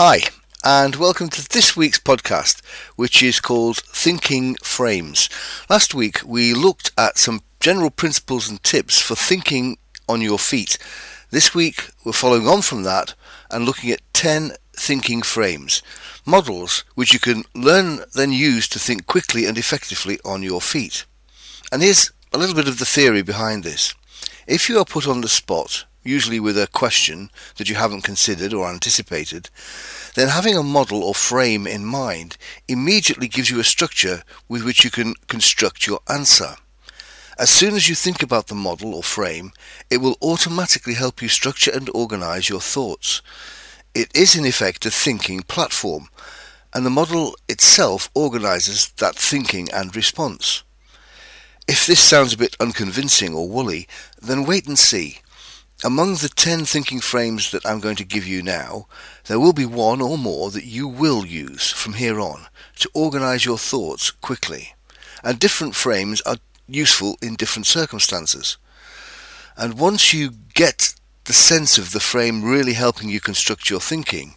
Hi, and welcome to this week's podcast, which is called Thinking Frames. Last week we looked at some general principles and tips for thinking on your feet. This week we're following on from that and looking at 10 thinking frames, models which you can learn then use to think quickly and effectively on your feet. And here's a little bit of the theory behind this. If you are put on the spot usually with a question that you haven't considered or anticipated, then having a model or frame in mind immediately gives you a structure with which you can construct your answer. As soon as you think about the model or frame, it will automatically help you structure and organize your thoughts. It is in effect a thinking platform, and the model itself organizes that thinking and response. If this sounds a bit unconvincing or woolly, then wait and see. Among the 10 thinking frames that I'm going to give you now, there will be one or more that you will use from here on to organize your thoughts quickly. And different frames are useful in different circumstances. And once you get the sense of the frame really helping you construct your thinking,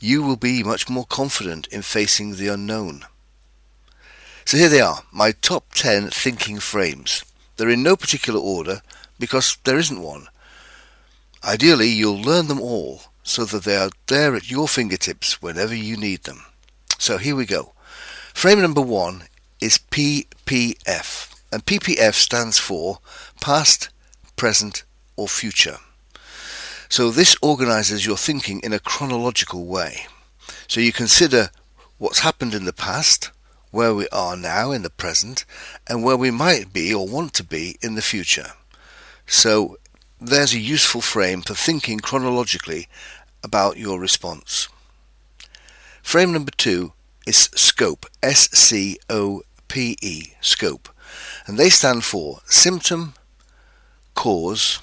you will be much more confident in facing the unknown. So here they are, my top 10 thinking frames. They're in no particular order because there isn't one. Ideally, you'll learn them all so that they are there at your fingertips whenever you need them. So here we go. Frame number one is PPF, and PPF stands for Past, Present, or Future. So this organizes your thinking in a chronological way. So you consider what's happened in the past, where we are now in the present, and where we might be or want to be in the future. So there's a useful frame for thinking chronologically about your response. Frame number two is SCOPE, S-C-O-P-E, SCOPE, and they stand for symptom, cause,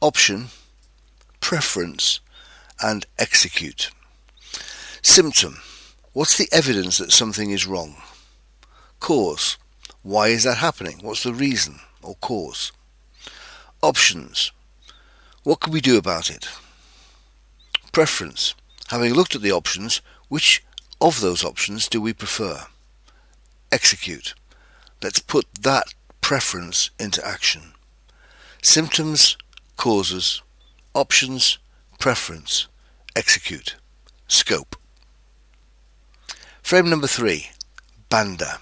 option, preference, and execute. Symptom. What's the evidence that something is wrong? Cause. Why is that happening? What's the reason or cause? Options. What can we do about it? Preference. Having looked at the options, which of those options do we prefer? Execute. Let's put that preference into action. Symptoms, causes, options, preference, execute, scope. Frame number three, BANDA.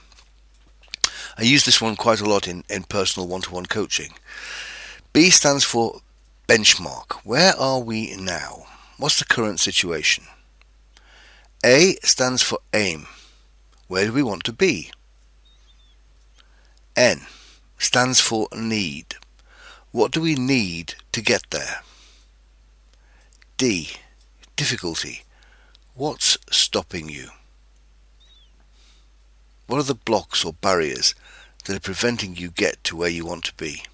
I use this one quite a lot in, in personal one-to-one coaching. B stands for benchmark. Where are we now? What's the current situation? A stands for aim. Where do we want to be? N stands for need. What do we need to get there? D. Difficulty. What's stopping you? What are the blocks or barriers that are preventing you get to where you want to be?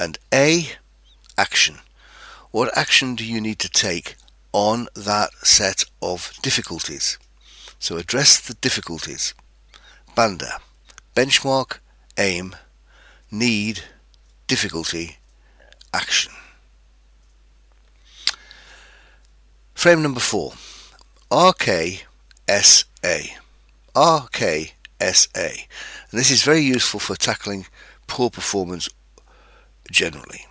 And A, action. What action do you need to take on that set of difficulties? So address the difficulties. Banda. Benchmark, aim, need, difficulty, action. Frame number four. RKSA. RKSA. And this is very useful for tackling poor performance generally.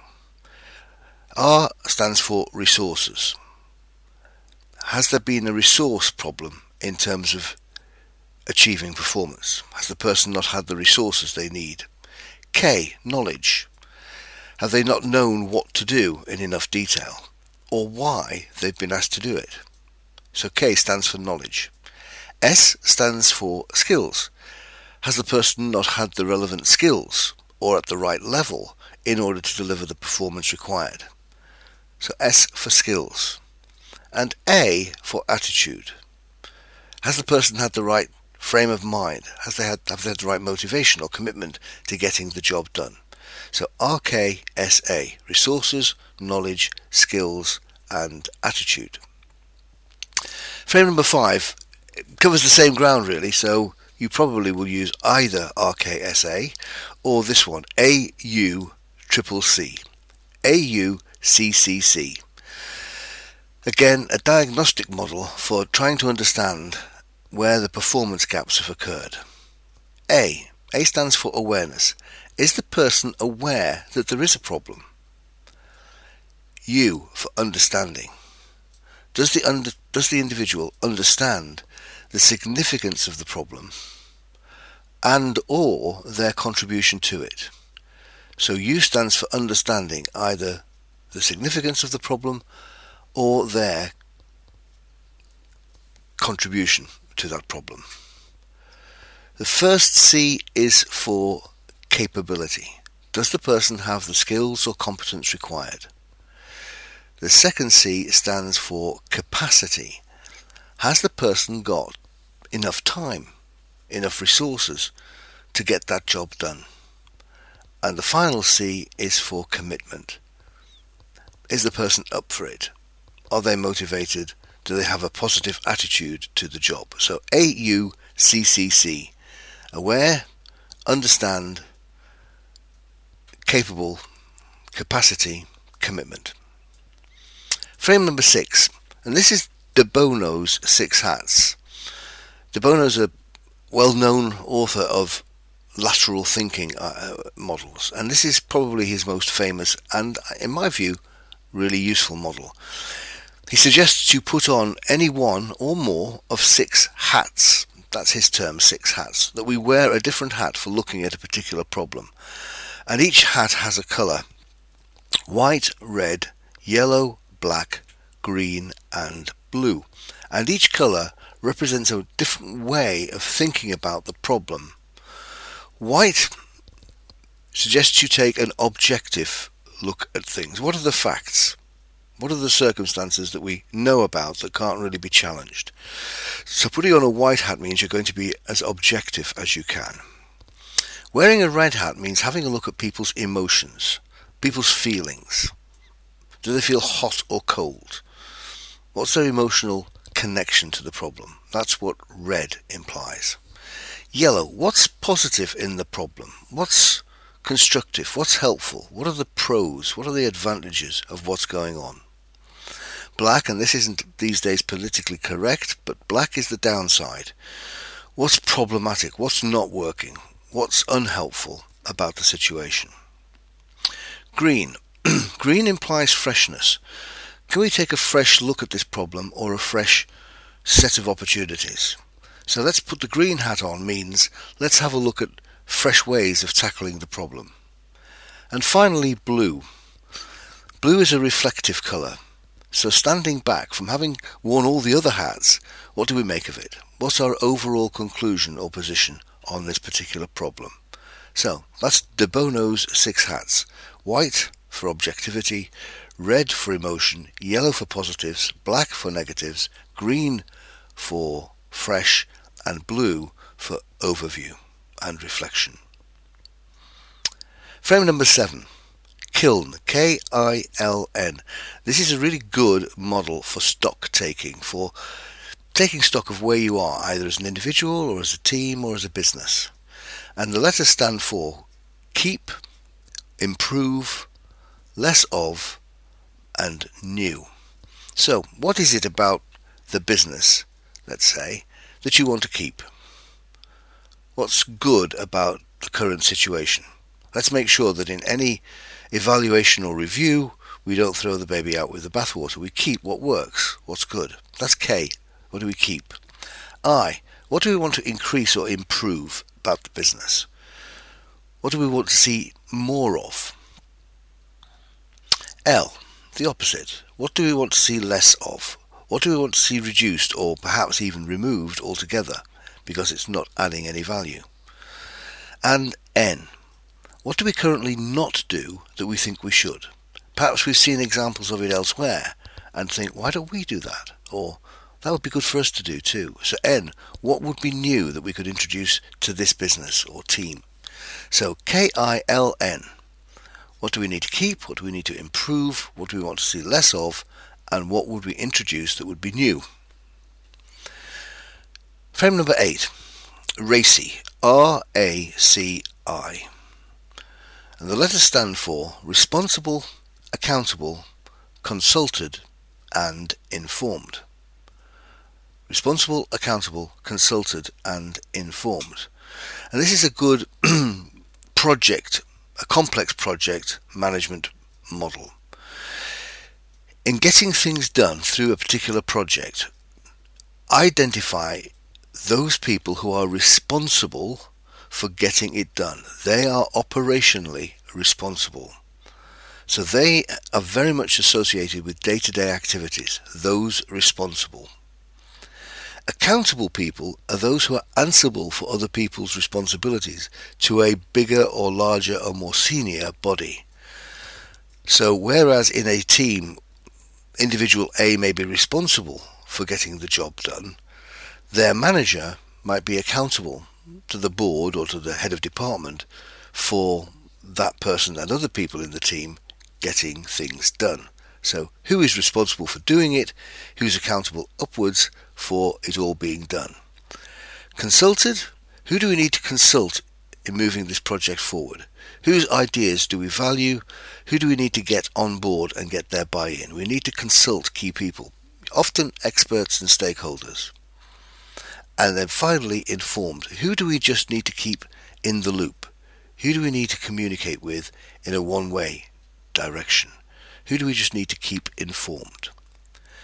R stands for resources. Has there been a resource problem in terms of achieving performance? Has the person not had the resources they need? K, knowledge. Have they not known what to do in enough detail or why they've been asked to do it? So K stands for knowledge. S stands for skills. Has the person not had the relevant skills or at the right level in order to deliver the performance required. So S for skills. And A for attitude. Has the person had the right frame of mind? Has they had, have they had the right motivation or commitment to getting the job done? So RKSA, resources, knowledge, skills, and attitude. Frame number five covers the same ground really, so you probably will use either RKSA or this one, AU triple C. Again, a diagnostic model for trying to understand where the performance gaps have occurred. A. A stands for awareness. Is the person aware that there is a problem? U for understanding. Does the, under, does the individual understand the significance of the problem and or their contribution to it? So U stands for understanding either the significance of the problem or their contribution to that problem. The first C is for capability. Does the person have the skills or competence required? The second C stands for capacity. Has the person got enough time, enough resources to get that job done? And the final C is for commitment. Is the person up for it? Are they motivated? Do they have a positive attitude to the job? So AUCCC. Aware, understand, capable, capacity, commitment. Frame number six, and this is De Bono's Six Hats. De Bono's a well-known author of lateral thinking uh, models, and this is probably his most famous and, in my view, really useful model. He suggests you put on any one or more of six hats. That's his term, six hats. That we wear a different hat for looking at a particular problem. And each hat has a colour. White, red, yellow, black, green and blue. And each colour represents a different way of thinking about the problem. White suggests you take an objective look at things. What are the facts? What are the circumstances that we know about that can't really be challenged? So putting on a white hat means you're going to be as objective as you can. Wearing a red hat means having a look at people's emotions, people's feelings. Do they feel hot or cold? What's their emotional connection to the problem? That's what red implies. Yellow, what's positive in the problem? What's constructive? What's helpful? What are the pros? What are the advantages of what's going on? Black, and this isn't these days politically correct, but black is the downside. What's problematic? What's not working? What's unhelpful about the situation? Green. Green implies freshness. Can we take a fresh look at this problem or a fresh set of opportunities? So let's put the green hat on means let's have a look at fresh ways of tackling the problem. And finally, blue. Blue is a reflective colour. So standing back from having worn all the other hats, what do we make of it? What's our overall conclusion or position on this particular problem? So that's De Bono's six hats. White for objectivity, red for emotion, yellow for positives, black for negatives, green for fresh, and blue for overview and reflection. Frame number seven. Kiln, K-I-L-N. This is a really good model for stock taking, for taking stock of where you are, either as an individual or as a team or as a business. And the letters stand for keep, improve, less of, and new. So, what is it about the business, let's say, that you want to keep? What's good about the current situation? Let's make sure that in any evaluation or review, we don't throw the baby out with the bathwater. We keep what works, what's good. That's K. What do we keep? I. What do we want to increase or improve about the business? What do we want to see more of? L. The opposite. What do we want to see less of? What do we want to see reduced or perhaps even removed altogether because it's not adding any value? And N. What do we currently not do that we think we should? Perhaps we've seen examples of it elsewhere and think, why don't we do that? Or that would be good for us to do too. So N, what would be new that we could introduce to this business or team? So K-I-L-N. What do we need to keep? What do we need to improve? What do we want to see less of? And what would we introduce that would be new? Frame number eight. RACI. R-A-C-I and the letters stand for responsible, accountable, consulted, and informed. Responsible, accountable, consulted, and informed. And this is a good project, a complex project management model. In getting things done through a particular project, identify those people who are responsible for getting it done. They are operationally responsible. So they are very much associated with day to day activities, those responsible. Accountable people are those who are answerable for other people's responsibilities to a bigger or larger or more senior body. So, whereas in a team, individual A may be responsible for getting the job done, their manager might be accountable to the board or to the head of department for that person and other people in the team getting things done. So, who is responsible for doing it? Who's accountable upwards for it all being done? Consulted? Who do we need to consult in moving this project forward? Whose ideas do we value? Who do we need to get on board and get their buy in? We need to consult key people, often experts and stakeholders. And then finally, informed. Who do we just need to keep in the loop? Who do we need to communicate with in a one way direction? Who do we just need to keep informed?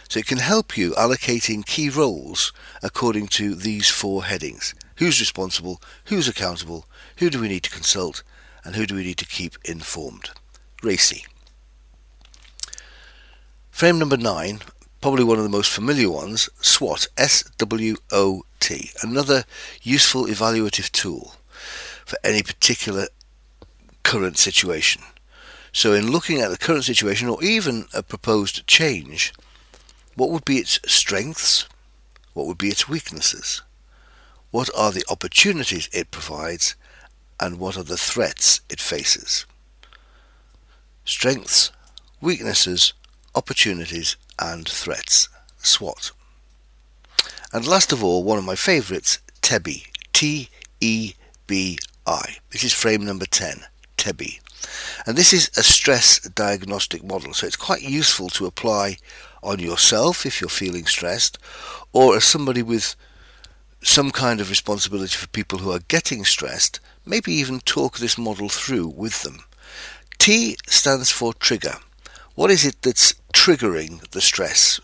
So it can help you allocating key roles according to these four headings. Who's responsible? Who's accountable? Who do we need to consult? And who do we need to keep informed? RACI. Frame number nine, probably one of the most familiar ones, SWOT, S-W-O-T, another useful evaluative tool for any particular current situation. So, in looking at the current situation or even a proposed change, what would be its strengths? What would be its weaknesses? What are the opportunities it provides? And what are the threats it faces? Strengths, weaknesses, opportunities, and threats. SWOT. And last of all, one of my favourites, TEBI. T E B I. This is frame number 10, TEBI. And this is a stress diagnostic model, so it's quite useful to apply on yourself if you're feeling stressed, or as somebody with some kind of responsibility for people who are getting stressed, maybe even talk this model through with them. T stands for trigger. What is it that's triggering the stress?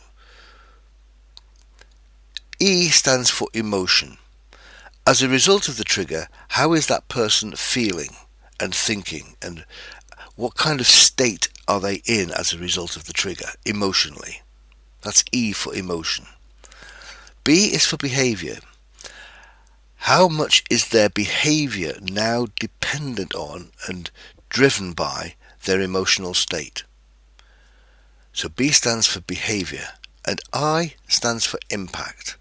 E stands for emotion. As a result of the trigger, how is that person feeling? and thinking and what kind of state are they in as a result of the trigger emotionally that's e for emotion b is for behavior how much is their behavior now dependent on and driven by their emotional state? So b stands for behavior and i stands for impact.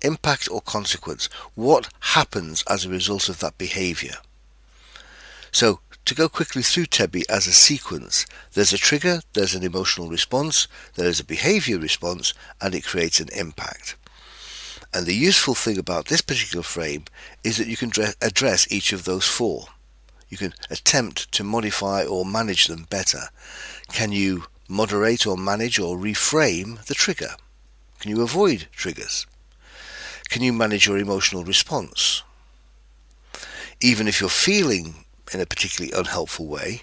Impact or consequence. What happens as a result of that behavior? So to go quickly through TEBI as a sequence, there's a trigger, there's an emotional response, there is a behavior response, and it creates an impact. And the useful thing about this particular frame is that you can address each of those four. You can attempt to modify or manage them better. Can you moderate or manage or reframe the trigger? Can you avoid triggers? Can you manage your emotional response? Even if you're feeling in a particularly unhelpful way,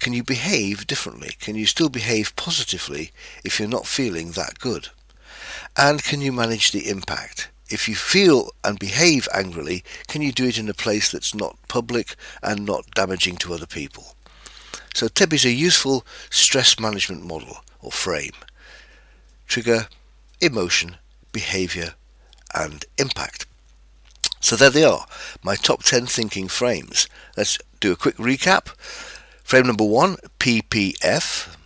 can you behave differently? Can you still behave positively if you're not feeling that good? And can you manage the impact? If you feel and behave angrily, can you do it in a place that's not public and not damaging to other people? So TEBI is a useful stress management model or frame. Trigger, emotion, behavior, and impact. So there they are, my top 10 thinking frames. Let's do a quick recap. Frame number one, PPF.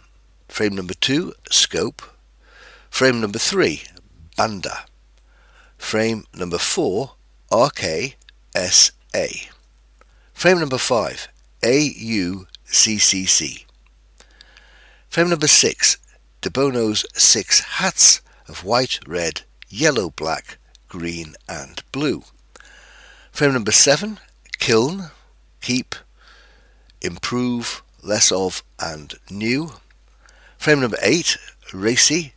Frame number two, scope. Frame number three, BANDA. Frame number four, RKSA. Frame number five, AUCCC. Frame number six, De Bono's six hats of white, red, yellow, black, green and blue. Frame number seven, Kiln, Keep, improve, less of, and new. Frame number eight, RACI,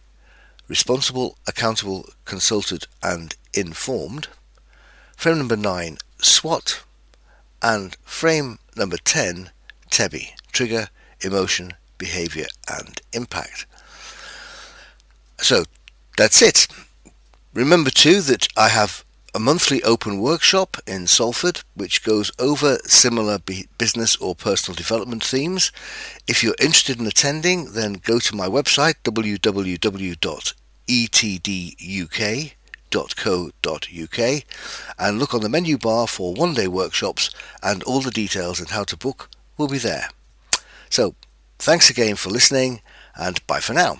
responsible, accountable, consulted, and informed. Frame number 9, SWOT. And frame number 10, TEBI, trigger, emotion, behavior, and impact. So that's it. Remember too that I have a monthly open workshop in Salford which goes over similar business or personal development themes. If you're interested in attending, then go to my website www.etduk.co.uk and look on the menu bar for one day workshops and all the details and how to book will be there. So, thanks again for listening and bye for now.